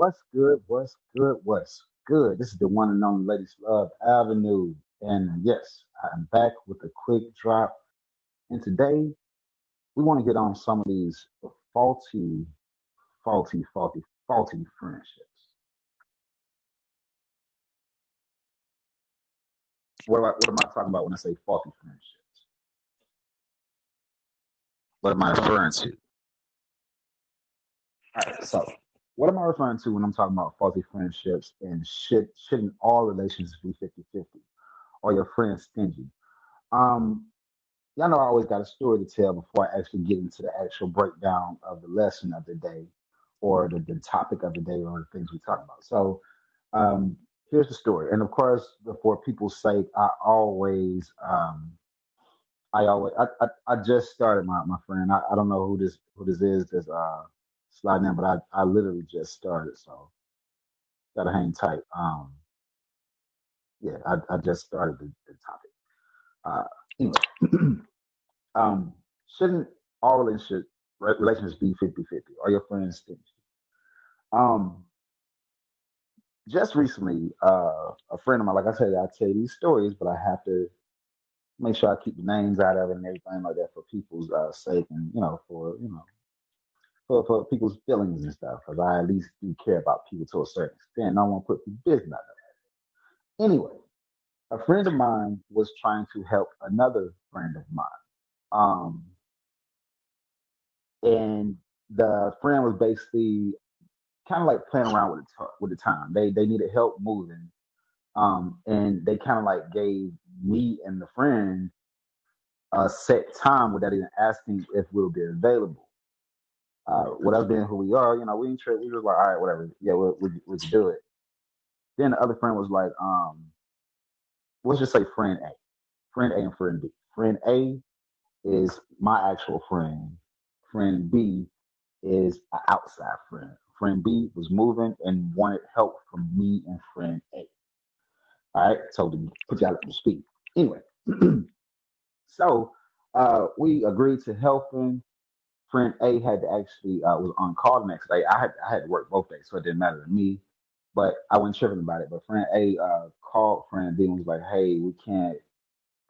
What's good? What's good? What's good? This is the one and only Ladies Love Avenue. And yes, I'm back with a quick drop. And today we want to get on some of these faulty, faulty, faulty, faulty friendships. What am I, what am I talking about when I say faulty friendships? What am I referring to? All right, so what am I referring to when I'm talking about faulty friendships and should shouldn't all relationships be 50-50 or your friends stingy? Um, y'all know I always got a story to tell before I actually get into the actual breakdown of the lesson of the day or the, the topic of the day or the things we talk about. So um, here's the story. And of course, for people's sake, I always um, I always I, I, I just started my, my friend. I, I don't know who this who this is that's uh sliding in, but I, I literally just started, so gotta hang tight. Um yeah, I, I just started the, the topic. Uh anyway. um shouldn't all relationship re- relationships be 50-50? Are your friends stingy? Um just recently, uh a friend of mine, like I said, I tell you these stories, but I have to make sure I keep the names out of it and everything like that for people's uh, sake and you know for you know for, for people's feelings and stuff because I at least do care about people to a certain extent. I don't want to put business out. Anyway, a friend of mine was trying to help another friend of mine, um, and the friend was basically kind of like playing around with the t- with the time. They they needed help moving, um, and they kind of like gave me and the friend a set time without even asking if we'll be available. Uh, with us being who we are, you know, we ain't trip. We was like, all right, whatever. Yeah, we'll, we'll, we'll do it. Then the other friend was like, um, let's just say friend A, friend A and friend B. Friend A is my actual friend. Friend B is an outside friend. Friend B was moving and wanted help from me and friend A. All right, so to put y'all up to speed. Anyway, so uh, we agreed to help him. Friend A had to actually uh, was on call the next day. I had I had to work both days, so it didn't matter to me. But I wasn't tripping about it. But friend A uh, called friend B and was like, "Hey, we can't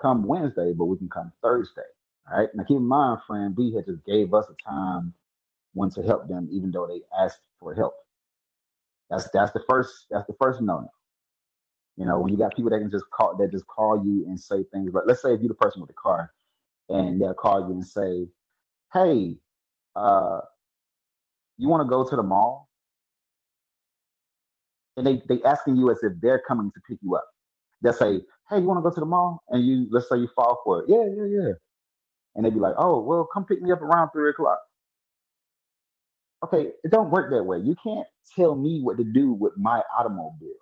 come Wednesday, but we can come Thursday." All right. Now keep in mind, friend B had just gave us a time when to help them, even though they asked for help. That's that's the first that's the first no no. You know, when you got people that can just call that just call you and say things like, let's say if you're the person with the car, and they'll call you and say, "Hey, uh, you want to go to the mall?" And they they asking you as if they're coming to pick you up. They'll say, "Hey, you want to go to the mall?" And you let's say you fall for it. Yeah, yeah, yeah. And they'd be like, "Oh, well, come pick me up around three o'clock." Okay, it don't work that way. You can't tell me what to do with my automobile.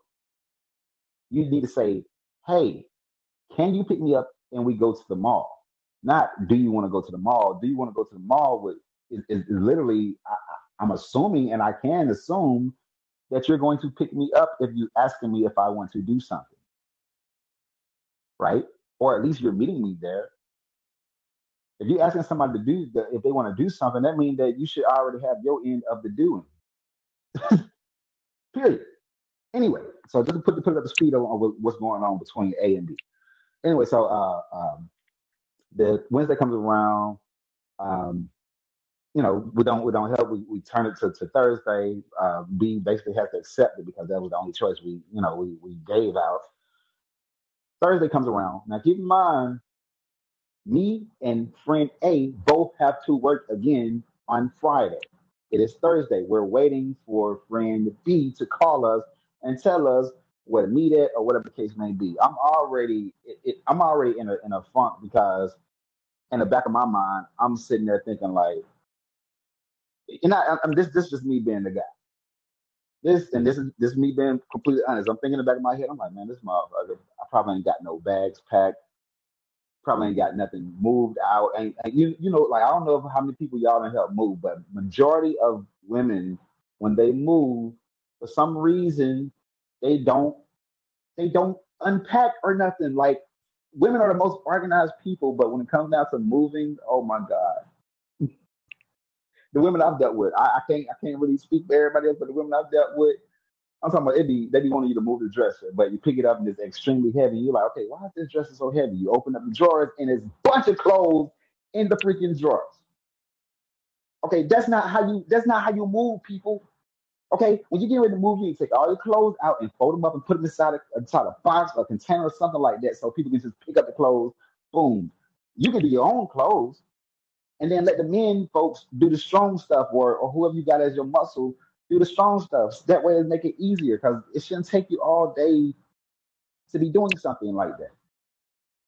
You need to say, "Hey, can you pick me up and we go to the mall?" Not, "Do you want to go to the mall?" Do you want to go to the mall? With is, is, literally, I, I'm assuming, and I can assume that you're going to pick me up if you're asking me if I want to do something, right? Or at least you're meeting me there. If you're asking somebody to do the, if they want to do something, that means that you should already have your end of the doing. Period. Anyway, so just to put put it up to speed on, on what's going on between A and B. Anyway, so uh, um, the Wednesday comes around. Um, you know, we don't we don't help. We, we turn it to, to Thursday. Uh, B basically has to accept it because that was the only choice we you know we we gave out. Thursday comes around. Now keep in mind, me and friend A both have to work again on Friday. It is Thursday. We're waiting for friend B to call us and tell us where to meet at or whatever the case may be. I'm already it, it, I'm already in a in a funk because in the back of my mind, I'm sitting there thinking like, know, I, I'm this this is just me being the guy. This and this is this is me being completely honest. I'm thinking in the back of my head, I'm like, man, this motherfucker, I probably ain't got no bags packed. Probably ain't got nothing moved out. And, and you you know, like I don't know how many people y'all done help move, but majority of women when they move, for some reason, they don't they don't unpack or nothing. Like women are the most organized people, but when it comes down to moving, oh my god, the women I've dealt with, I, I can't I can't really speak for everybody else, but the women I've dealt with, I'm talking about it be they be wanting you to move the dresser, but you pick it up and it's extremely heavy. You're like, okay, why is this dresser so heavy? You open up the drawers and there's a bunch of clothes in the freaking drawers. Okay, that's not how you that's not how you move people. Okay, when you get ready to move, you take all your clothes out and fold them up and put them inside a, inside a box or a container or something like that, so people can just pick up the clothes. Boom. You can do your own clothes, and then let the men folks do the strong stuff, or or whoever you got as your muscle do the strong stuff. That way, it make it easier because it shouldn't take you all day to be doing something like that.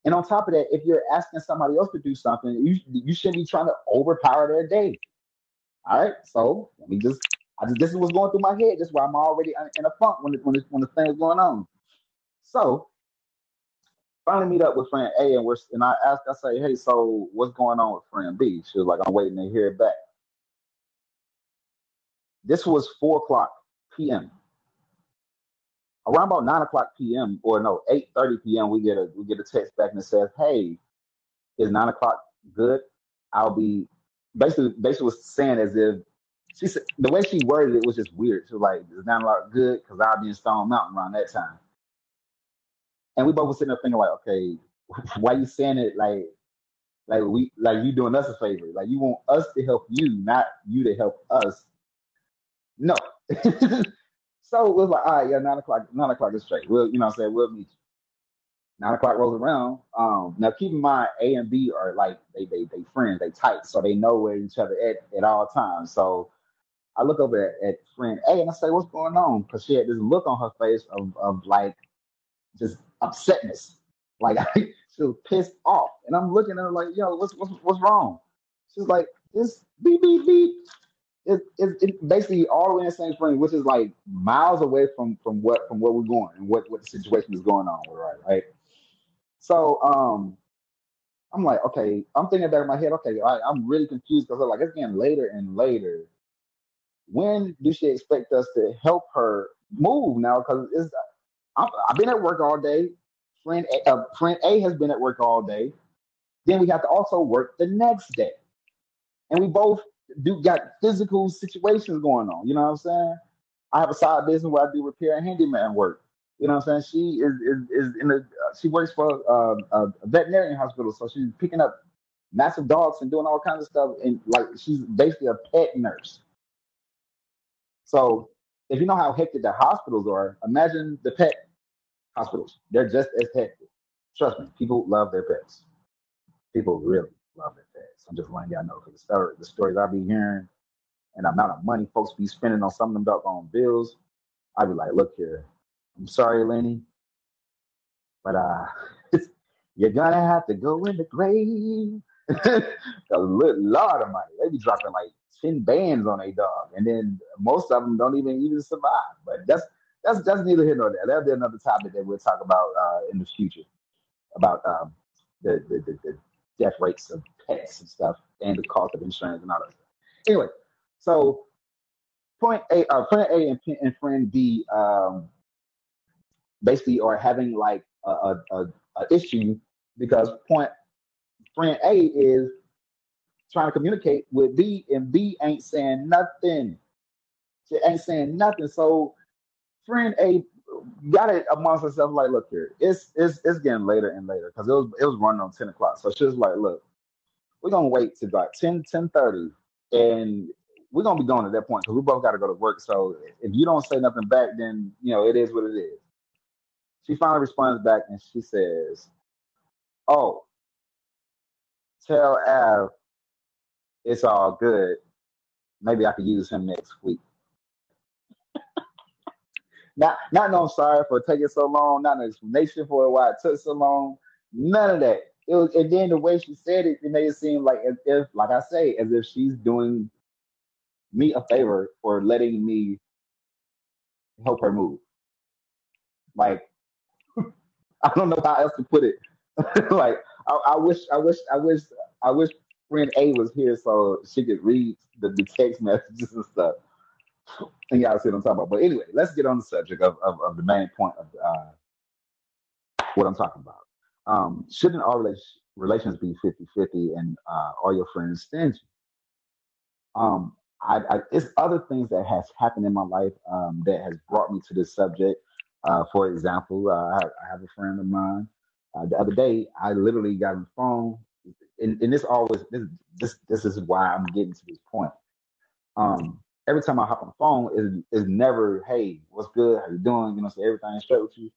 And on top of that, if you're asking somebody else to do something, you you shouldn't be trying to overpower their day. All right, so let me just I just this is what's going through my head. This is why I'm already in a funk when the, when the, when the thing is going on. So finally meet up with friend A and we're and I asked, I say, hey, so what's going on with friend B? She was like, I'm waiting to hear back. This was four o'clock p.m. Around about nine o'clock p.m. or no, eight thirty p.m. We get a we get a text back and it says, "Hey, is nine o'clock good? I'll be." Basically, basically was saying as if she said the way she worded it was just weird. She was like, "Is nine o'clock good?" Because I'll be in Stone Mountain around that time. And we both were sitting there thinking like, "Okay, why you saying it like like we like you doing us a favor? Like you want us to help you, not you to help us." No. so it was like, all right, yeah, nine o'clock, nine o'clock is straight. We'll, you know what I'm saying? We'll meet you. Nine o'clock rolls around. Um, now keep in mind A and B are like they they they friends, they tight, so they know where each other at at all times. So I look over at, at friend A and I say, What's going on? Because she had this look on her face of of like just upsetness. Like she was pissed off. And I'm looking at her like, yo, what's what's what's wrong? She's like, this beep beep beep it, it, it basically all the way in the same frame, which is like miles away from from what from where we're going and what what the situation is going on with right right. So um, I'm like, okay, I'm thinking back in my head, okay, I, I'm really confused because like it's getting later and later. When do she expect us to help her move now? Because it's i have been at work all day. Friend a, uh, friend A has been at work all day. Then we have to also work the next day, and we both do got physical situations going on. You know what I'm saying? I have a side business where I do repair and handyman work. You know what I'm saying? She is is, is in the she works for uh, a veterinarian hospital, so she's picking up massive dogs and doing all kinds of stuff, and like she's basically a pet nurse. So if you know how hectic the hospitals are, imagine the pet hospitals. They're just as hectic. Trust me, people love their pets. People really love their pets. I'm just letting y'all know because the, story, the stories I be hearing and the amount of money folks be spending on some of them doggone bills, I be like, look here, I'm sorry, Lenny, but uh, you're gonna have to go in the grave. a lot of money. They be dropping like ten bands on a dog, and then most of them don't even even survive. But that's that's that's neither here nor there. That'll be another topic that we'll talk about uh, in the future about um, the, the, the, the death rates of pets and stuff, and the cost of insurance and all that. Anyway, so point A, uh, friend A and, and friend B um, basically are having like a, a, a, a issue because point friend A is trying to communicate with B, and B ain't saying nothing. She ain't saying nothing. So friend A got it amongst herself like, look here, it's it's it's getting later and later because it was it was running on 10 o'clock. So she was like, look, we're gonna wait to like 10, 10 30, and we're gonna be going at that point because we both gotta go to work. So if you don't say nothing back, then you know it is what it is. She finally responds back and she says, Oh, tell Av it's all good. Maybe I could use him next week. Not not no sorry for taking so long, not an explanation for why it took so long. None of that. It was, and then the way she said it, it made it seem like as if, like I say, as if she's doing me a favor for letting me help her move. Like I don't know how else to put it. like I, I, wish, I wish, I wish, I wish friend A was here so she could read the, the text messages and stuff. And y'all see what I'm talking about. But anyway, let's get on the subject of, of, of the main point of uh, what I'm talking about. Um, shouldn't all relations be 50 50 and uh, all your friends stingy? Um, I, I, it's other things that has happened in my life um, that has brought me to this subject. Uh, for example, uh, I, I have a friend of mine. Uh, the other day, I literally got on the phone, and, and this always this, this this is why I'm getting to this point. Um, every time I hop on the phone, is is never, hey, what's good? How you doing? You know, say everything straight with you.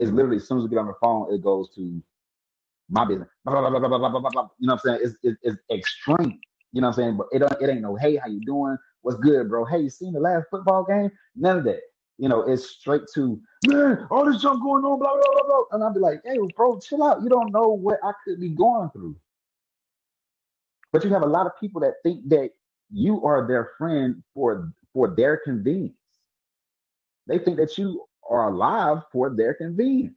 It's literally as soon as we get on the phone, it goes to my business. Blah, blah, blah, blah, blah, blah, blah, You know what I'm saying? It's, it's, it's extreme. You know what I'm saying? But it don't, it ain't no, hey, how you doing? What's good, bro? Hey, you seen the last football game? None of that. You know, it's straight to, man, all this junk going on, blah, blah, blah, blah. And I'll be like, hey, bro, chill out. You don't know what I could be going through. But you have a lot of people that think that you are their friend for for their convenience. They think that you are alive for their convenience.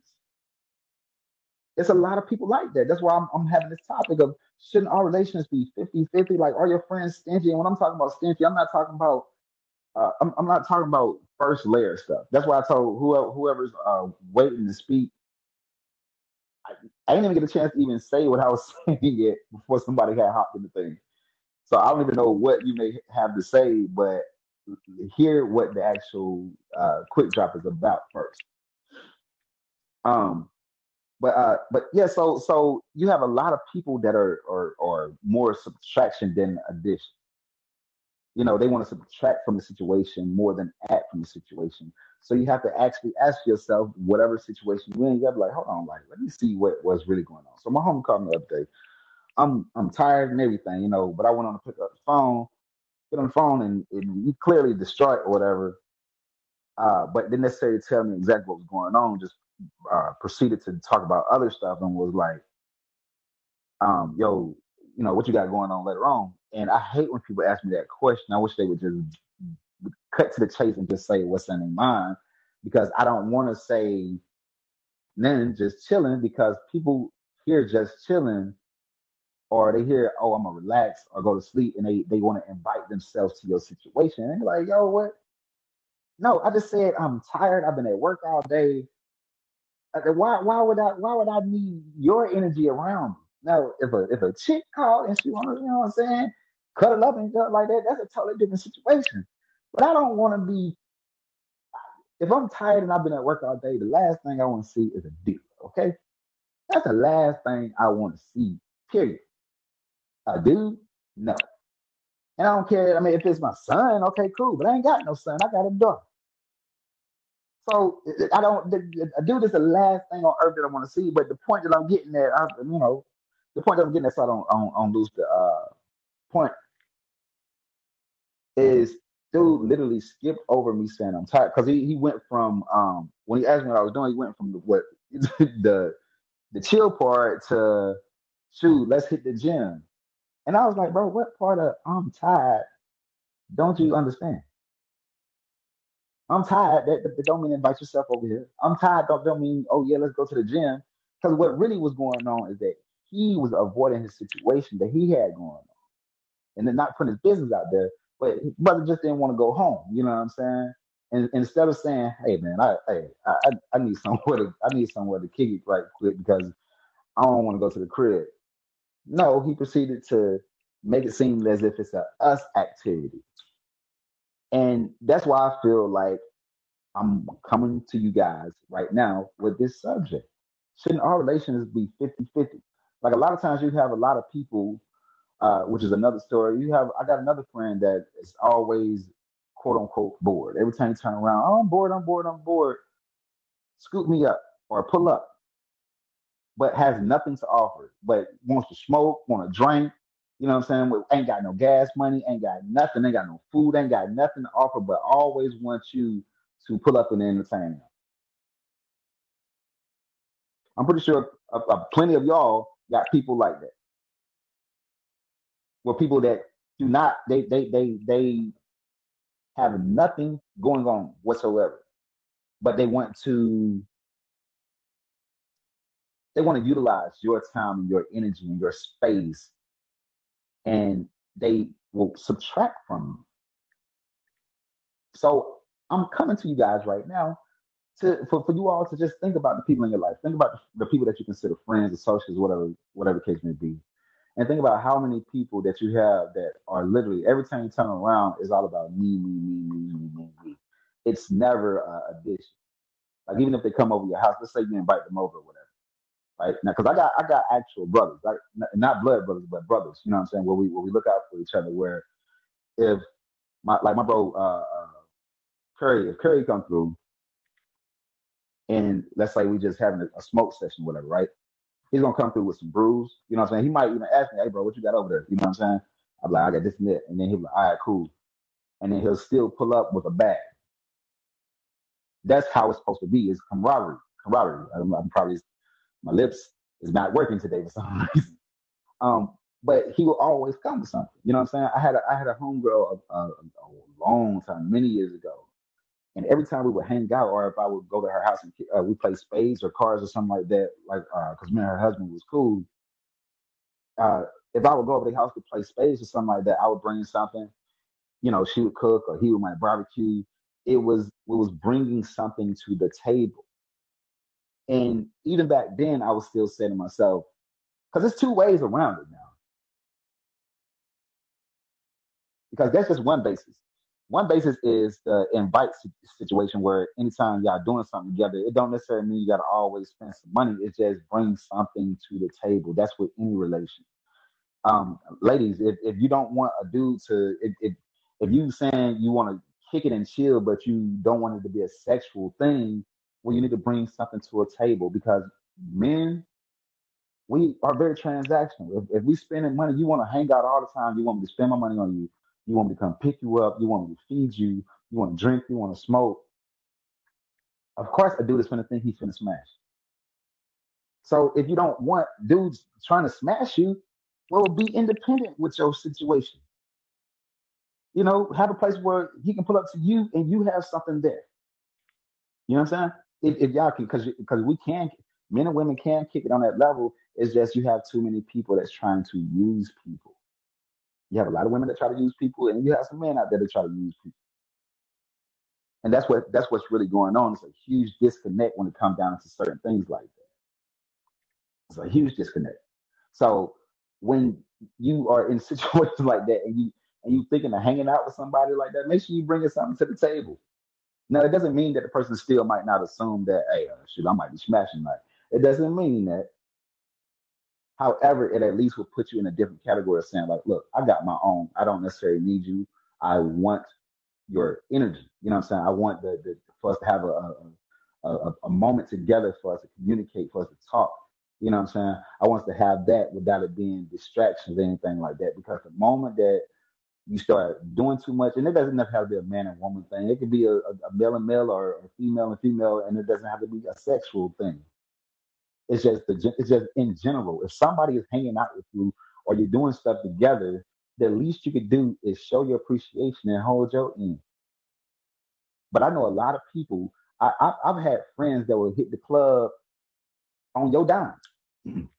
It's a lot of people like that. That's why I'm, I'm having this topic of shouldn't our relations be 50 50? Like, are your friends stingy? And when I'm talking about stingy, I'm not talking about, uh, I'm, I'm not talking about first layer stuff. That's why I told whoever, whoever's uh, waiting to speak, I, I didn't even get a chance to even say what I was saying yet before somebody had hopped in the thing. So I don't even know what you may have to say, but hear what the actual uh, quick drop is about first. Um, but uh, but yeah, so so you have a lot of people that are are, are more subtraction than addition. You know, they want to subtract from the situation more than add from the situation. So you have to actually ask yourself, whatever situation you're in, you have to like, hold on, like, let me see what was really going on. So my home called me the other day. I'm I'm tired and everything, you know, but I went on to pick up the phone, get on the phone, and, and you clearly distraught or whatever. Uh, but didn't necessarily tell me exactly what was going on. Just uh, proceeded to talk about other stuff and was like, um, yo, you know, what you got going on later on? And I hate when people ask me that question. I wish they would just cut to the chase and just say what's in their mind because I don't want to say then just chilling because people hear just chilling or they hear, oh, I'm gonna relax or go to sleep and they, they want to invite themselves to your situation. And like, yo, what? No, I just said I'm tired. I've been at work all day. Why why would I why would I need your energy around me? Now, if a if a chick called and she wanna, you know what I'm saying, cuddle up and stuff like that, that's a totally different situation. But I don't want to be if I'm tired and I've been at work all day, the last thing I want to see is a dick. Okay? That's the last thing I want to see, period. A dude? No. And I don't care. I mean, if it's my son, okay, cool. But I ain't got no son. I got a daughter. So I don't. A dude is the last thing on earth that I want to see. But the point that I'm getting at, I, you know, the point that I'm getting at, so I don't, I don't, I don't lose the uh, point, is dude literally skipped over me saying I'm tired because he, he went from um when he asked me what I was doing, he went from the, what the the chill part to shoot, let's hit the gym. And I was like, bro, what part of I'm tired don't you understand? I'm tired. That, that, don't mean invite yourself over here. I'm tired. Don't, don't mean, oh, yeah, let's go to the gym. Because what really was going on is that he was avoiding his situation that he had going on. And then not putting his business out there. But his brother just didn't want to go home. You know what I'm saying? And, instead of saying, hey, man, I, hey, I, I need somewhere to, I need somewhere to kick it right quick because I don't want to go to the crib. No, he proceeded to make it seem as if it's a us activity. And that's why I feel like I'm coming to you guys right now with this subject. Shouldn't our relations be 50 50? Like a lot of times you have a lot of people, uh, which is another story. You have, I got another friend that is always quote unquote bored. Every time you turn around, oh, I'm bored, I'm bored, I'm bored. Scoop me up or pull up but has nothing to offer, but wants to smoke, want to drink. You know what I'm saying? We Ain't got no gas money, ain't got nothing, ain't got no food, ain't got nothing to offer, but always wants you to pull up and entertain them. I'm pretty sure uh, uh, plenty of y'all got people like that. Where people that do not, they they they they have nothing going on whatsoever, but they want to they want to utilize your time and your energy and your space and they will subtract from you so i'm coming to you guys right now to for, for you all to just think about the people in your life think about the, people that you consider friends associates whatever whatever case may be And think about how many people that you have that are literally every time you turn around is all about me, me, me, me, me, me, me. It's never a addition. Like even if they come over your house, let's say you invite them over or whatever, right? Now, because I got I got actual brothers, not blood brothers, but brothers. You know what I'm saying? Where we where we look out for each other. Where if my like my bro uh, uh Curry, if Curry come through, and let's say we just having a, a smoke session, whatever, right? He's gonna come through with some brews. You know what I'm saying? He might even ask me, "Hey, bro, what you got over there?" You know what I'm saying? I'm like, "I got this and that," and then he'll be like, "All right, cool," and then he'll still pull up with a bag. That's how it's supposed to be. It's camaraderie. Camaraderie. I'm, I'm probably my lips is not working today for some reason. Um, but he will always come with something. You know what I'm saying? I had a I had a homegirl a, a, a long time, many years ago, and every time we would hang out, or if I would go to her house and uh, we play spades or cards or something like that, like because uh, me and her husband was cool. Uh, if I would go over to the house to play spades or something like that, I would bring something. You know, she would cook or he would make barbecue. It was it was bringing something to the table. And even back then, I was still saying to myself, because there's two ways around it now. Because that's just one basis. One basis is the invite situation where anytime y'all doing something together, it don't necessarily mean you got to always spend some money. It just brings something to the table. That's with any relation. Um, ladies, if, if you don't want a dude to, if, if, if you saying you want to kick it and chill, but you don't want it to be a sexual thing, well, you need to bring something to a table because men, we are very transactional. If, if we spending money, you want to hang out all the time. You want me to spend my money on you. You want me to come pick you up. You want me to feed you. You want to drink. You want to smoke. Of course, a dude is going to think he's going to smash. So if you don't want dudes trying to smash you, well, be independent with your situation. You know, have a place where he can pull up to you and you have something there. You know what I'm saying? If, if y'all can, because because we can, men and women can kick it on that level. It's just you have too many people that's trying to use people. You have a lot of women that try to use people, and you have some men out there that try to use people. And that's what that's what's really going on. It's a huge disconnect when it comes down to certain things like that. It's a huge disconnect. So when you are in situations like that and you and you thinking of hanging out with somebody like that, make sure you bring something to the table. Now, it doesn't mean that the person still might not assume that, hey, uh, shit, I might be smashing. Like, it doesn't mean that. However, it at least will put you in a different category of saying, like, look, I got my own. I don't necessarily need you. I want your energy. You know what I'm saying? I want the, the for us to have a, a, a, a moment together for us to communicate, for us to talk. You know what I'm saying? I want us to have that without it being distractions or anything like that. Because the moment that you start doing too much, and it doesn't have to be a man and woman thing. It could be a, a male and male or a female and female, and it doesn't have to be a sexual thing. It's just the it's just in general. If somebody is hanging out with you or you're doing stuff together, the least you could do is show your appreciation and hold your end. But I know a lot of people. I, I I've had friends that will hit the club on your dime.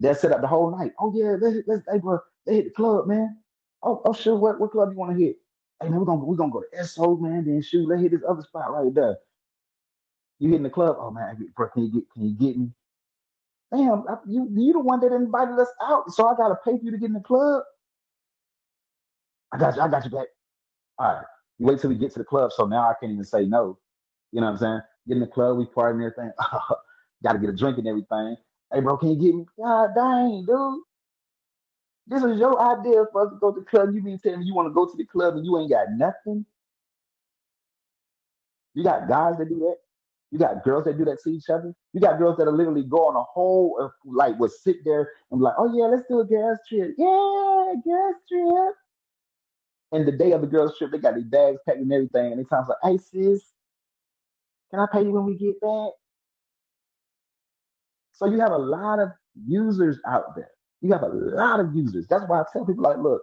They'll sit up the whole night. Oh yeah, let's let's hey bro, they hit the club, man. Oh, oh sure, what what club you want to hit? Hey man, we're gonna we're gonna go to SO man, then shoot, let's hit this other spot right there. You hitting the club? Oh man, bro, can you get can you get me? Damn, I, you you the one that invited us out, so I gotta pay for you to get in the club. I got you, I got you back. All right. You wait till we get to the club, so now I can't even say no. You know what I'm saying? Get in the club, we party and everything. gotta get a drink and everything. Hey bro, can you get me? God dang, dude. This was your idea for us to go to the club. You mean telling me you want to go to the club and you ain't got nothing? You got guys that do that. You got girls that do that to each other. You got girls that are literally go on a whole uh, like will sit there and be like, oh yeah, let's do a girls trip. Yeah, girls trip. And the day of the girls trip, they got these bags packed and everything. And they times like, hey sis, can I pay you when we get back? So you have a lot of users out there. You have a lot of users. That's why I tell people like, look,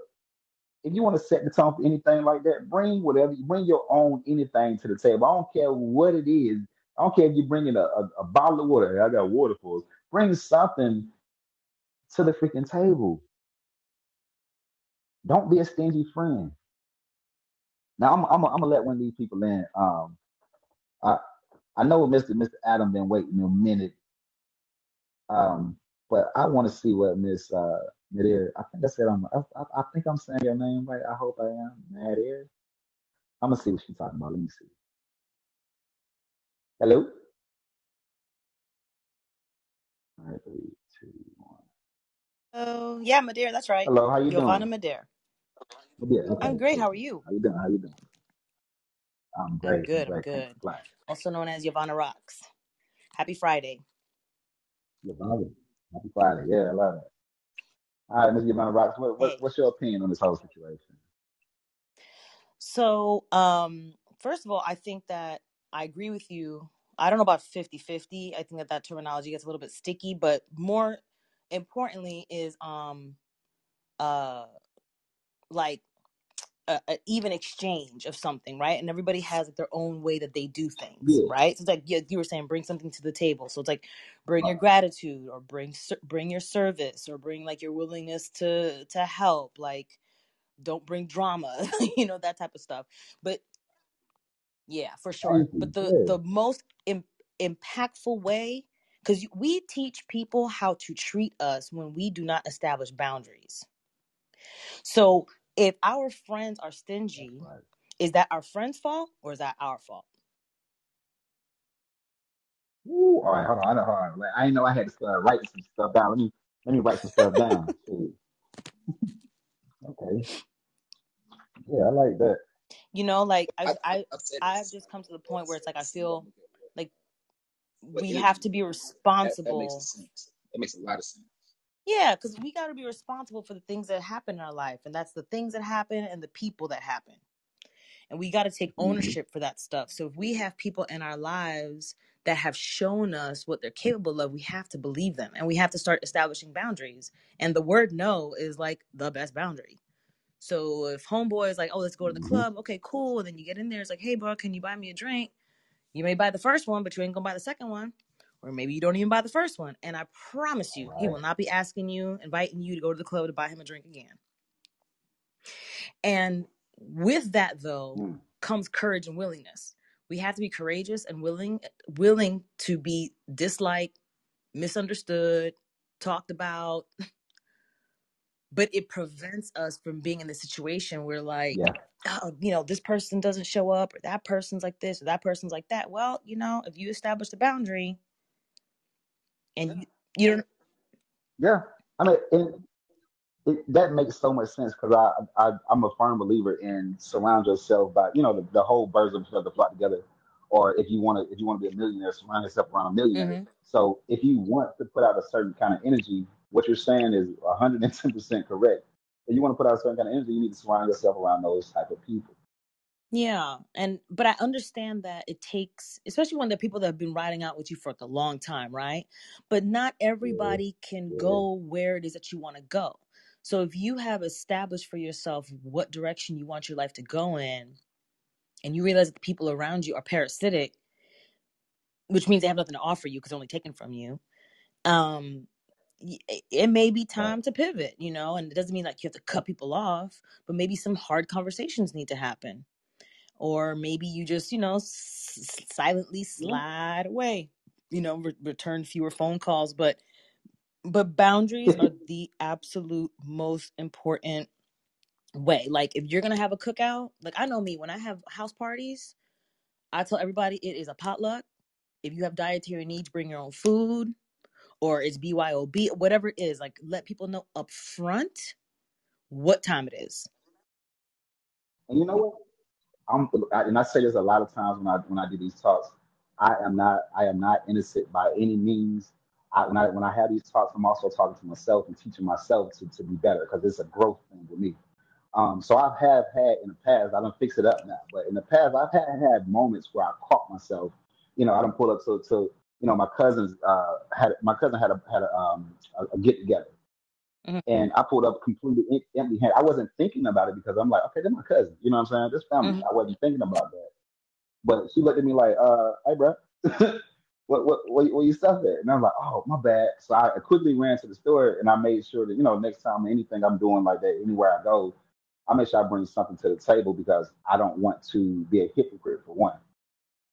if you want to set the tone for anything like that, bring whatever, you bring your own anything to the table. I don't care what it is. I don't care if you're bringing a, a, a bottle of water. I got water for us. Bring something to the freaking table. Don't be a stingy friend. Now I'm, I'm, I'm gonna let one of these people in. Um, I I know Mr. Mr. Adam been waiting a minute. Um, but I want to see what Miss uh. I think I said I'm. I, I, I think I'm saying your name right. I hope I am. Nadir. I'm gonna see what she's talking about. Let me see. Hello. All right, three, two, one. Oh, yeah, Madeira, that's right. Hello, how you Giovanna doing? Madeira. Yeah, okay, I'm great. How are you? How you doing? How you doing? I'm I'm great. I'm good. I'm. Can't good. Also known as Giovanna Rocks. Happy Friday. Happy Friday. Yeah, I love it. All right, Miss Yvonne Rocks, what, what, what's your opinion on this whole situation? So, um, first of all, I think that I agree with you. I don't know about 50-50. I think that that terminology gets a little bit sticky, but more importantly is um uh like a, a even exchange of something, right? And everybody has like, their own way that they do things, Yeah, right? So it's like you, you were saying, bring something to the table. So it's like bring your gratitude, or bring bring your service, or bring like your willingness to to help. Like don't bring drama, you know that type of stuff. But yeah, for sure. You. But the Yeah. the most Im- impactful way, because we teach people how to treat us when we do not establish boundaries. So if our friends are stingy right. is that our friend's fault or is that our fault? Ooh, all right, hold on. I know, hold on. Like, I didn't know I had to start writing some stuff down. Let me let me write some stuff down. Okay. Yeah, I like that. You know, like I I I've this just come to the point where it's like I this. and You don't feel look at it. like we have to be that that makes responsible. sense. That makes a lot of sense. Yeah, because we got to be responsible for the things that happen in our life, and that's the things that happen and the people that happen, and we got to take hmm ownership for that stuff. So if we have people in our lives that have shown us what they're capable of, we have to believe them, and we have to start establishing boundaries. And the word no is like the best boundary So if homeboy is like, oh, let's go to the hmm club, okay, cool. And then you get in there, it's like, hey, bro, can you buy me a drink? You may buy the first one, but you ain't gonna buy the second one. Or maybe you don't even buy the first one. And I promise you, he will not be asking you, inviting you to go to the club to buy him a drink again. And with that, though, Mm. comes courage and willingness. We have to be courageous and willing, willing to be disliked, misunderstood, talked about, but it prevents us from being in the situation where like Yeah. oh you know this person doesn't show up or that person's like this or that person's like that well you know if you establish the boundary and you, you don't Yeah. I mean, and it, that makes so much sense because I, I I'm a firm believer in surround yourself by you know the, the whole birds of a feather flock together, or if you want to if you want to be a millionaire, surround yourself around a millionaires. mm-hmm. So if you want to put out a certain kind of energy, what you're saying is 110 percent correct. If you want to put out a certain kind of energy, you need to surround yourself around those type of people. Yeah and but i understand that it takes especially when the people that have been riding out with you for like a long time right? But not Yeah, everybody can yeah, go where it is that you want to go. So if you have established for yourself what direction you want your life to go in and you realize that the people around you are parasitic which means they have nothing to offer you because they're only taken from you um it it may be time to pivot you know and it doesn't mean like you have to cut people off but maybe some hard conversations need to happen or maybe you just you know s- silently slide away you know re- return fewer phone calls but but boundaries are the absolute most important way like if you're gonna have a cookout like i know me when i have house parties i tell everybody it is a potluck if you have dietary needs bring your own food or it's BYOB, whatever it is, like let people know up front what time it is. and you know what? I'm and I say this a lot of times when I when I do these talks. I am not I am not innocent by any means. I, when I when I have these talks, I'm also talking to myself and teaching myself to, to be better because it's a growth thing with me. Um, so I have had in the past, I don't fix it up now, but in the past, I've had had moments where I caught myself. You know, I don't pull up to, to you know my cousins uh, had my cousin had a had a, um, a, a get together, Mhm. and I pulled up completely empty handed. I wasn't thinking about it because I'm like, okay, they're my cousin. You know what I'm saying? This family. Mhm. I wasn't thinking about that. But she looked at me like, uh, hey, bro, what, what, where, where you stuff at? And I'm like, oh, my bad. So I quickly ran to the store and I made sure that, you know, next time anything I'm doing like that, anywhere I go, I make sure I bring something to the table because I don't want to be a hypocrite for one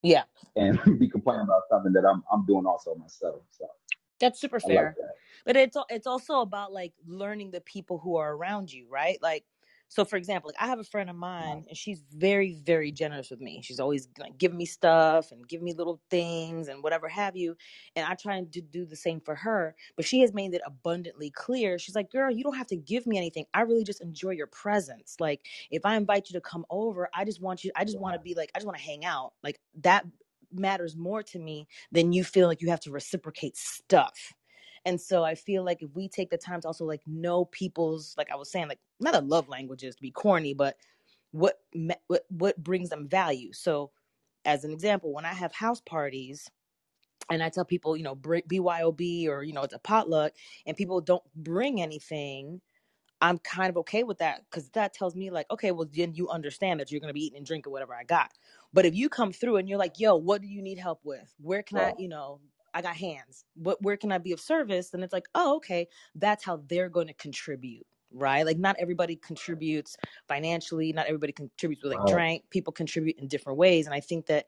Yeah. and be complaining about something that I'm, I'm doing also myself. So, That's super fair. that. But it's it's also about like learning the people who are around you, right? Like so for example, like I have a friend of uh-huh. mine and she's very very generous with me. She's always like giving me stuff and giving me little things and whatever have you, and I try to do the same for her, but she has made it abundantly clear. She's like, "Girl, you don't have to give me anything. I really just enjoy your presence. Like if I invite you to come over, I just want you I just want to be like I just want to hang out. Like that matters more to me than you feel like you have to reciprocate stuff. And so I feel like if we take the time to also like know people's like I was saying like not a love languages to be corny, but what what what brings them value. So as an example, when I have house parties and I tell people, you know, BYOB or you know it's a potluck and people don't bring anything, I'm kind of okay with that because that tells me like, okay, well then you understand that you're gonna be eating and drinking whatever I got. But if you come through and you're like, yo, what do you need help with? Where can I, you know, I got hands. What where can I be of service? Then it's like, oh, okay, that's how they're going to contribute. Right, like not everybody contributes financially. Not everybody contributes with like Right. drink. People contribute in different ways, and I think that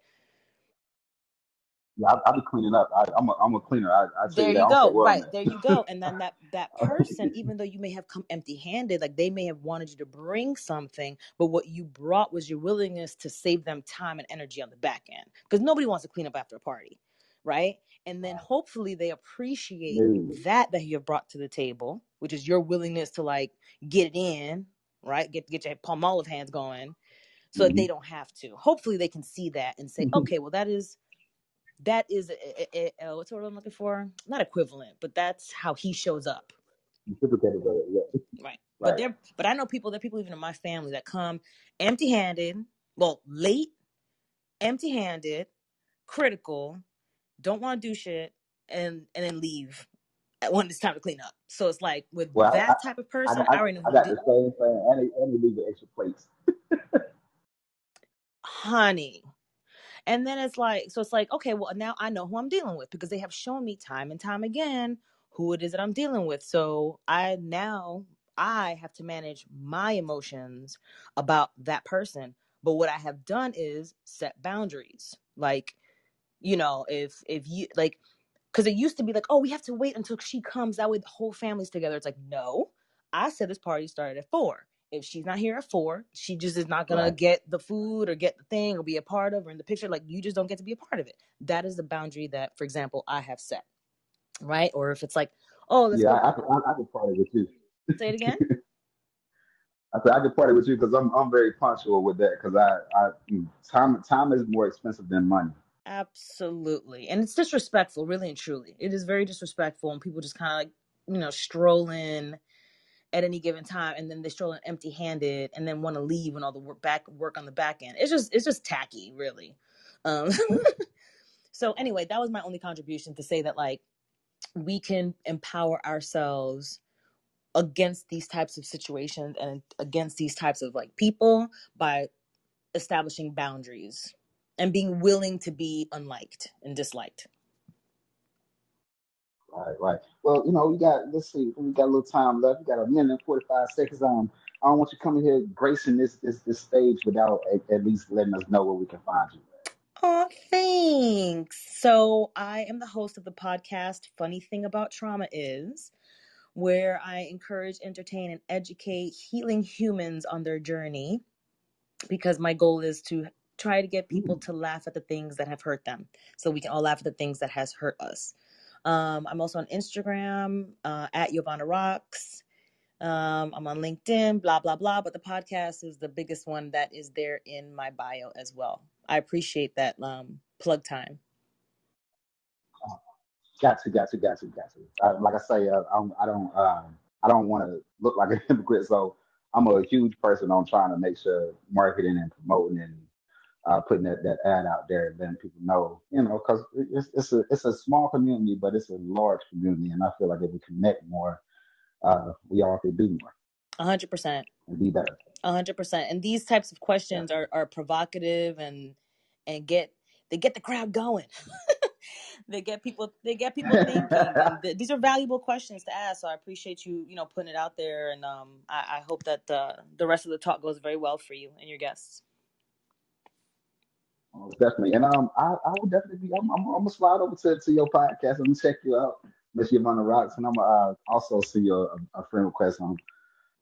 Yeah, I, I'll be cleaning up. I, I'm a, I'm a cleaner. I, I there you that. you I don't care go right. there you go. And then that that person even though you may have come empty handed like they may have wanted you to bring something but what you brought was your willingness to save them time and energy on the back end because nobody wants to clean up after a party right? And then hopefully they appreciate that that you have brought to the table which is your willingness to like get it in right? Get get your Palmolive hands going so that they mm-hmm. don't have to. Hopefully they can see that and say mm-hmm. okay well that is that is a, a, a, what's the word I'm looking for? Not equivalent, but that's how he shows up, Reciprocated. Yeah. right? But there, but I know people. There are people even in my family that come empty-handed, well, late, empty-handed, critical, don't want to do shit, and and then leave when it's time to clean up. So it's like with Well, I, that type of person, I, I already know I got the same thing, and they, and they leave the extra plates. honey. And then it's like, so it's like, okay, well, now I know who I'm dealing with because they have shown me time and time again who it is that I'm dealing with. So I now I have to manage my emotions about that person. But what I have done is set boundaries. Like, you know, if if you like because it used to be like, oh, we have to wait until she comes. That way the whole family's together. It's like, no, I said this party started at four. If she's not here at four, she just is not gonna Right. get the food or get the thing or be a part of or in the picture. Like you just don't get to be a part of it. That is the boundary that, for example, I have set. Right? Or if it's like, oh, let's Yeah, go I, I, I, I could party with you. say it again. I said I could party with you because I'm I'm very punctual with that because I I mm, time time is more expensive than money. Absolutely. And it's disrespectful, really and truly. It is very disrespectful and people just kind of like, you know, stroll in at any given time and then they stroll in empty handed and then want to leave when all the work back work on the back end. It's just it's just tacky, really. Um so anyway, that was my only contribution to say that like we can empower ourselves against these types of situations and against these types of like people by establishing boundaries and being willing to be unliked and disliked. Right, right. Well, you know, we got let's see, we got a little time left. We got a minute and forty five seconds. Um, I don't want you coming here gracing this this this stage without at, at least letting us know where we can find you. Oh, thanks. So, I am the host of the podcast Funny Thing About Trauma Is, where I encourage, entertain, and educate healing humans on their journey because my goal is to try to get people to laugh at the things that have hurt them so we can all laugh at the things that has hurt us. Um, I'm also on Instagram uh, at Yovana Rocks. Um, I'm on LinkedIn, blah, blah, blah. But the podcast is the biggest one that is there in my bio as well. I appreciate that um, plug time. Gotcha, gotcha, gotcha, to, got to, got to. Uh, like I say, uh, I don't, um, I don't want to look like a hypocrite. So I'm a huge person on trying to make sure marketing and promoting and uh, putting that, that ad out there, and letting people know, you know, because it's it's a it's a small community, but it's a large community, and I feel like if we connect more, uh, we all could do more 100%. and be better. A hundred percent. And these types of questions are, are provocative and and get they get the crowd going. they get people they get people thinking. Th- these are valuable questions to ask. So I appreciate you you know putting it out there. And um I, I hope that the the rest of the talk goes very well for you and your guests. Most definitely, and um, I, I would definitely be. I'm, I'm, I'm gonna slide over to, to your podcast and check you out. Miss Yvonne Rocks, and I'm uh, also see your a, a friend request on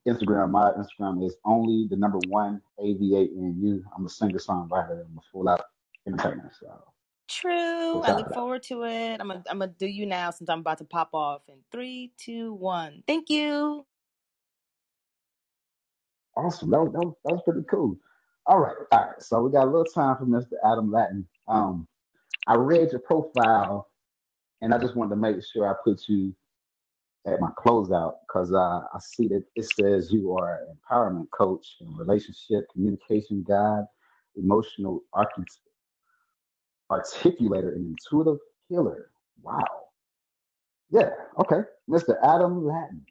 Instagram. My Instagram is only the number one AVANU. I'm a singer songwriter. I'm a full out entertainer. So True. I look forward to it. I'm gonna I'm gonna do you now since I'm about to pop off in three, two, one. Thank you. Awesome. That was, that was, that was pretty cool. All right. All right. So we got a little time for Mr. Adam Latin. Um, I read your profile and I just wanted to make sure I put you at my closeout because uh, I see that it says you are an empowerment coach and relationship communication guide, emotional architect, articulator, and intuitive healer. Wow. Yeah. Okay. Mr. Adam Latin.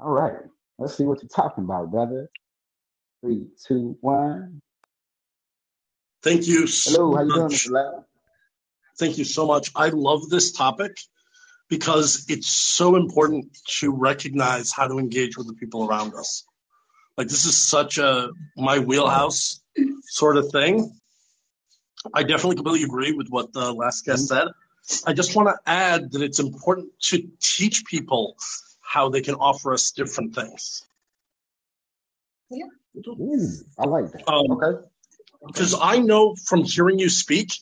All right. Let's see what you're talking about, brother. Three, two, one. Thank you. So Hello, how you doing, Mr. Thank you so much. I love this topic because it's so important to recognize how to engage with the people around us. Like this is such a my wheelhouse sort of thing. I definitely completely agree with what the last guest mm-hmm. said. I just want to add that it's important to teach people how they can offer us different things. Yeah. Ooh, I like that. Um, okay. Because I know from hearing you speak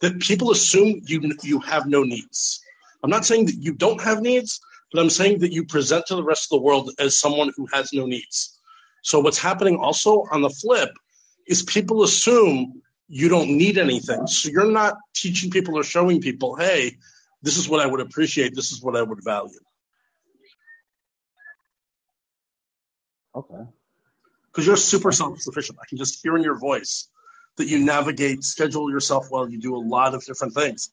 that people assume you you have no needs. I'm not saying that you don't have needs, but I'm saying that you present to the rest of the world as someone who has no needs. So what's happening also on the flip is people assume you don't need anything. So you're not teaching people or showing people, hey, this is what I would appreciate, this is what I would value. Okay. Because you're super self sufficient. I can just hear in your voice that you navigate, schedule yourself well, you do a lot of different things.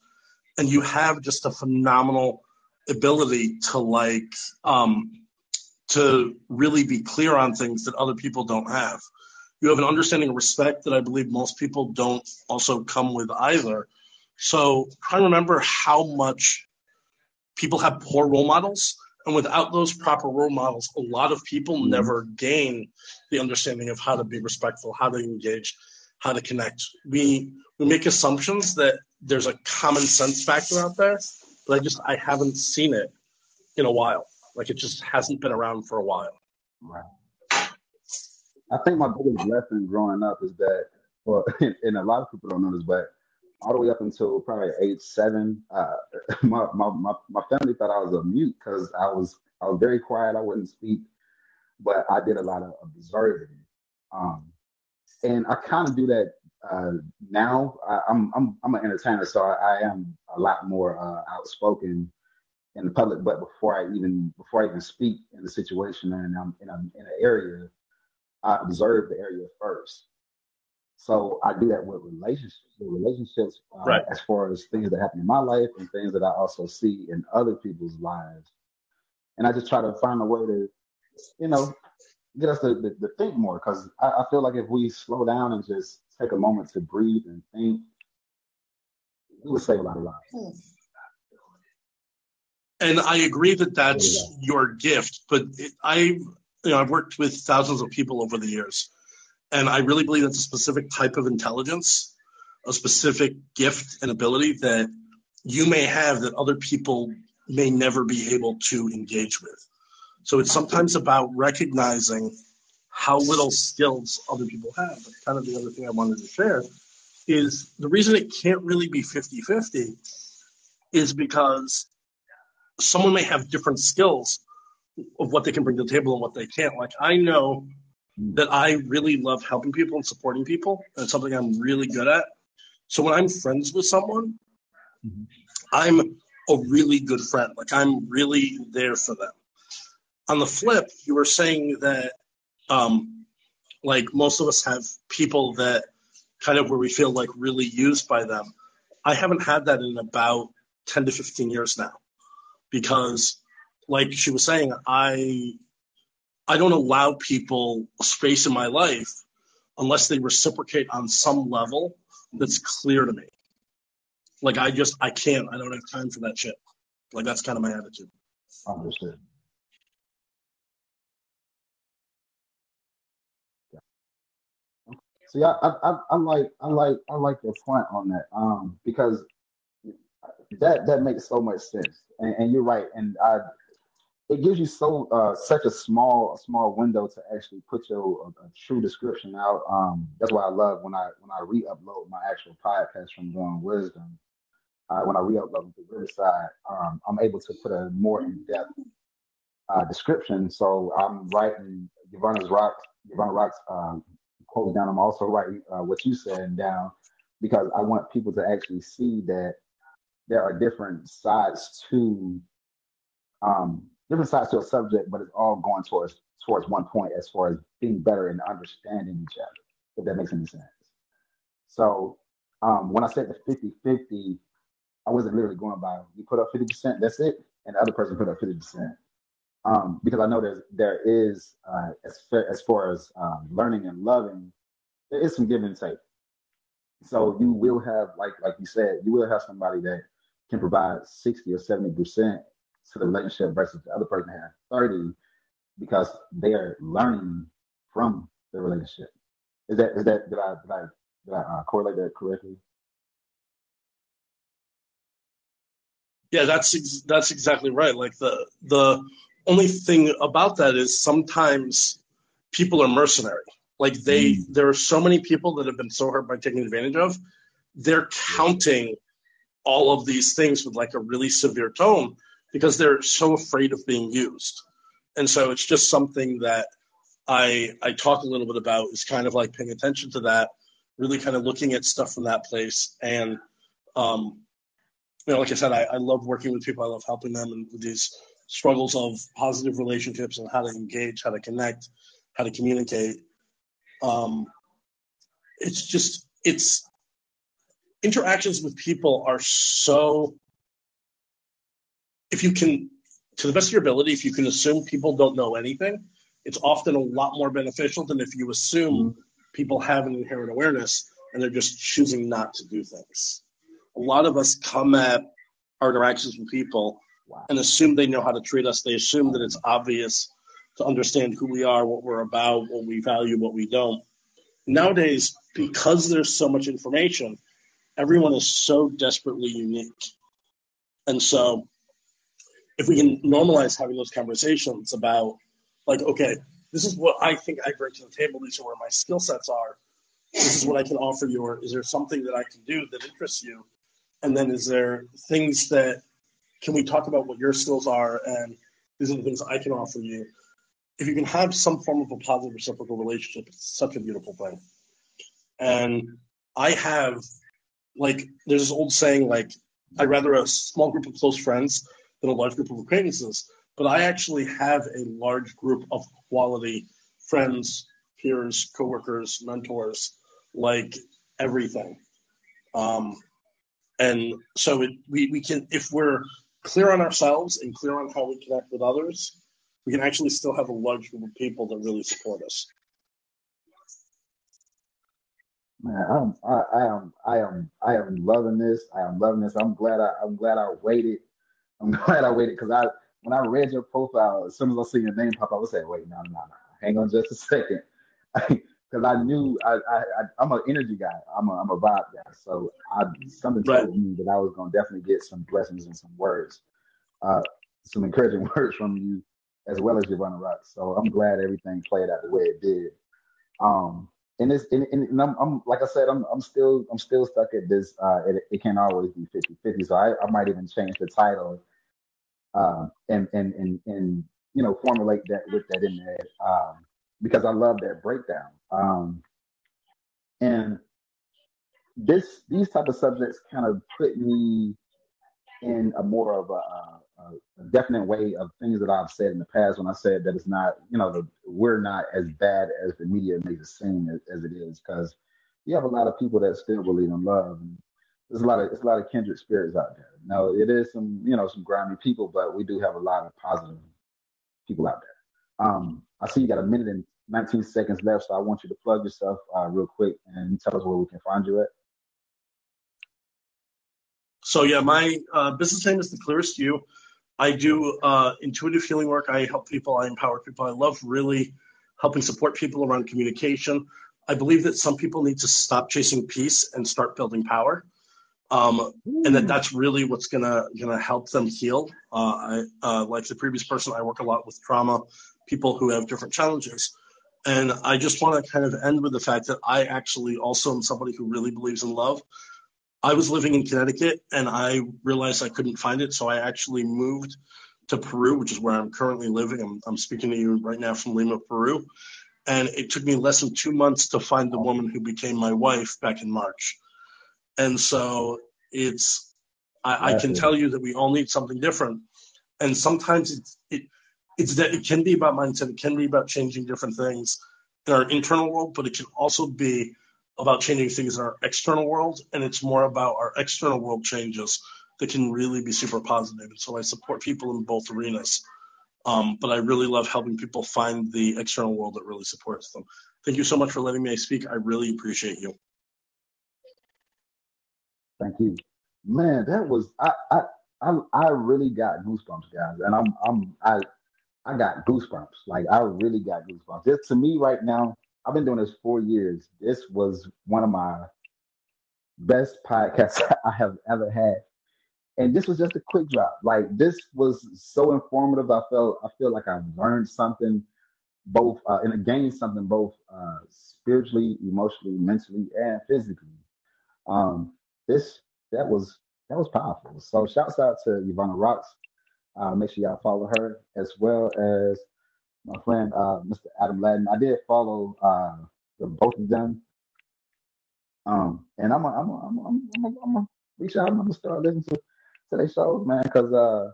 And you have just a phenomenal ability to like um, to really be clear on things that other people don't have. You have an understanding of respect that I believe most people don't also come with either. So try and remember how much people have poor role models. And without those proper role models, a lot of people mm-hmm. never gain the understanding of how to be respectful, how to engage, how to connect. We we make assumptions that there's a common sense factor out there, but I just I haven't seen it in a while. Like it just hasn't been around for a while. Right. I think my biggest lesson growing up is that, well, and a lot of people don't know this, but all the way up until probably age seven, uh, my, my, my, my family thought I was a mute because I was I was very quiet. I wouldn't speak, but I did a lot of observing. Um, and I kind of do that uh, now. I, am I'm, I'm I'm an entertainer, so I, I am a lot more uh, outspoken in the public. But before I even before I even speak in the situation and I'm in, a, in an area, I observe the area first. So I do that with relationships, with relationships uh, right. as far as things that happen in my life and things that I also see in other people's lives. And I just try to find a way to, you know, get us to, to, to think more because I, I, feel like if we slow down and just take a moment to breathe and think, we would save a lot of lives. And I agree that that's your gift, but it, I, you know, I've worked with thousands of people over the years, and I really believe it's a specific type of intelligence, a specific gift and ability that you may have that other people may never be able to engage with. So it's sometimes about recognizing how little skills other people have. That's kind of the other thing I wanted to share is the reason it can't really be 50 50 is because someone may have different skills of what they can bring to the table and what they can't. Like I know that I really love helping people and supporting people. And something I'm really good at. So when I'm friends with someone, mm-hmm. I'm a really good friend. Like I'm really there for them on the flip, you were saying that um, like most of us have people that kind of where we feel like really used by them. I haven't had that in about 10 to 15 years now because like she was saying, I I don't allow people space in my life unless they reciprocate on some level that's clear to me. Like I just I can't. I don't have time for that shit. Like that's kind of my attitude. Understood. See, I, I, I like, I like, I like your point on that, um, because that that makes so much sense, and, and you're right. And I, it gives you so uh, such a small small window to actually put your a, true description out. Um, that's why I love when I when I re-upload my actual podcast from Growing Wisdom. Uh, when I re-upload them to Riverside, um, I'm able to put a more in-depth uh, description. So I'm writing Yvonne's Rock, Yvonne Rock's um, quote down. I'm also writing uh, what you said down because I want people to actually see that there are different sides to um, different sides to a subject, but it's all going towards towards one point as far as being better and understanding each other, if that makes any sense. So um, when I said the 50-50, I wasn't literally going by you put up 50%, that's it, and the other person put up 50%. Um, because I know there's there is uh, as far, as far as um, learning and loving, there is some give and take. So you will have, like like you said, you will have somebody that can provide 60 or 70 percent to the relationship versus the other person has 30 because they are learning from the relationship. Is that is that did I did I did I uh, correlate that correctly? Yeah, that's that's exactly right. Like the the only thing about that is sometimes people are mercenary. Like they, mm. there are so many people that have been so hurt by taking advantage of. They're counting all of these things with like a really severe tone because they're so afraid of being used. And so it's just something that I I talk a little bit about is kind of like paying attention to that, really kind of looking at stuff from that place. And um, you know, like I said, I, I love working with people. I love helping them and with these struggles of positive relationships and how to engage, how to connect, how to communicate. Um, it's just it's interactions with people are so if you can to the best of your ability if you can assume people don't know anything it's often a lot more beneficial than if you assume mm-hmm. people have an inherent awareness and they're just choosing not to do things a lot of us come at our interactions with people wow. and assume they know how to treat us they assume that it's obvious to understand who we are what we're about what we value what we don't nowadays because there's so much information everyone is so desperately unique. And so if we can normalize having those conversations about like, okay, this is what I think I bring to the table, these are where my skill sets are. This is what I can offer you, or is there something that I can do that interests you? And then is there things that can we talk about what your skills are and these are the things I can offer you? If you can have some form of a positive reciprocal relationship, it's such a beautiful thing. And I have like there's this old saying like I'd rather a small group of close friends than a large group of acquaintances. But I actually have a large group of quality friends, peers, coworkers, mentors, like everything. Um, and so it, we, we can, if we're clear on ourselves and clear on how we connect with others, we can actually still have a large group of people that really support us. Man, I'm, I, I am, I am, I am loving this. I am loving this. I'm glad I, I'm glad I waited. I'm glad I waited because I, when I read your profile, as soon as I see your name pop up, I was like, wait, no, no, no, hang on just a second, because I knew I, I, I, am an energy guy. I'm a, I'm a vibe guy. So I, something right. told me that I was gonna definitely get some blessings and some words, uh, some encouraging words from you, as well as Giovanna Rock. So I'm glad everything played out the way it did. Um, and it's and, and I'm, I'm, like I said, I'm I'm still I'm still stuck at this. Uh, it, it can't always be 50-50. So I, I might even change the title, uh, and and and and you know formulate that with that in there, um, because I love that breakdown. Um, and this these type of subjects kind of put me in a more of a, a definite way of things that I've said in the past when I said that it's not, you know, the, we're not as bad as the media makes it seem as, as it is, because you have a lot of people that still believe in love. And there's a lot of it's a lot of kindred spirits out there. Now it is some, you know, some grimy people, but we do have a lot of positive people out there. Um, I see you got a minute and 19 seconds left, so I want you to plug yourself uh, real quick and tell us where we can find you at. So yeah, my uh, business name is the Clearest You. I do uh, intuitive healing work. I help people. I empower people. I love really helping support people around communication. I believe that some people need to stop chasing peace and start building power. um, and that that's really what's gonna gonna help them heal. Uh, I uh, like the previous person. I work a lot with trauma, people who have different challenges, and I just want to kind of end with the fact that I actually also am somebody who really believes in love. I was living in Connecticut and I realized I couldn't find it, so I actually moved to Peru, which is where I'm currently living. I'm, I'm speaking to you right now from Lima, Peru. And it took me less than two months to find the woman who became my wife back in March. And so it's, I, I can tell you that we all need something different. And sometimes it's, it, it's that it can be about mindset. It can be about changing different things in our internal world, but it can also be about changing things in our external world. And it's more about our external world changes that can really be super positive. And so I support people in both arenas. Um, but I really love helping people find the external world that really supports them. Thank you so much for letting me speak. I really appreciate you. Thank you, man. That was I I I, I really got goosebumps, guys, and I'm I'm I I got goosebumps. Like I really got goosebumps. This to me right now. I've been doing this four years. This was one of my best podcasts I have ever had and this was just a quick drop. Like this was so informative. I felt I feel like I learned something, both uh, and I gained something both uh, spiritually, emotionally, mentally, and physically. Um, this that was that was powerful. So shouts out to Ivana Rocks. Uh, make sure y'all follow her as well as my friend uh, Mr. Adam Ladden. I did follow uh, the both of them. Um, and I'm a, I'm a, I'm a, I'm a, I'm a reach out. I'm gonna start listening to to their shows, man, because uh,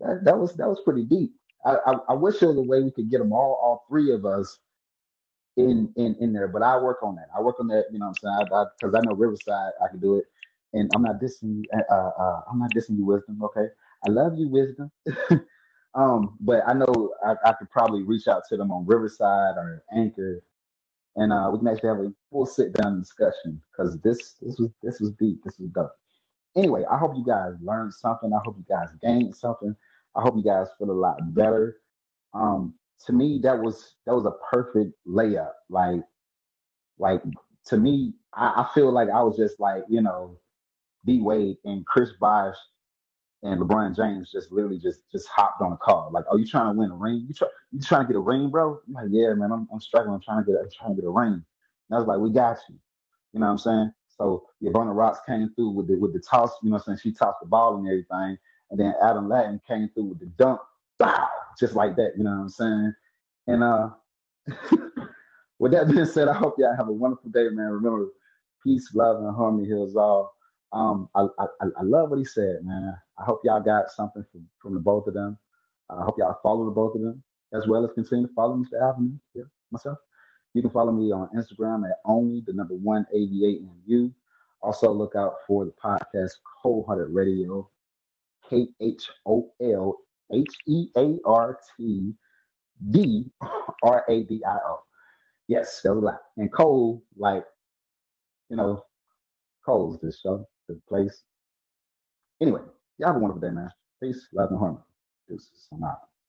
that, that was that was pretty deep. I, I, I wish there was a way we could get them all, all three of us in in in there, but I work on that. I work on that, you know what I'm saying? Because I, I, know Riverside, I can do it, and I'm not dissing you. Uh, uh, I'm not dissing you, wisdom. Okay, I love you, wisdom. um, but I know I, I could probably reach out to them on Riverside or Anchor, and uh, we can actually have a full sit down discussion because this this was this was deep. This was dope anyway, I hope you guys learned something. I hope you guys gained something. I hope you guys feel a lot better. Um, to me, that was that was a perfect layup. Like, like to me, I, I feel like I was just like you know, D Wade and Chris Bosh and LeBron James just literally just just hopped on a call. Like, oh, you trying to win a ring? You try you trying to get a ring, bro? I'm like, yeah, man, I'm, I'm struggling. I'm trying to get I'm trying to get a ring. And I was like, we got you. You know what I'm saying? So Ivana Rocks came through with the with the toss, you know what I'm saying? She tossed the ball and everything. And then Adam Ladden came through with the dunk, bow, just like that, you know what I'm saying? And uh with that being said, I hope y'all have a wonderful day, man. Remember, peace, love, and harmony heals all. Um, I, I, I love what he said, man. I hope y'all got something from, from the both of them. I hope y'all follow the both of them as well as continue to follow Mr. Alvin, yeah, myself. You can follow me on Instagram at only the number one AVA Also, look out for the podcast Cold Hearted Radio, K H O L H E A R T D R A D I O. Yes, that was a lot. And Cole, like, you know, Cole's this show, the place. Anyway, y'all have a wonderful day, man. Peace, love, and harmony. This is not.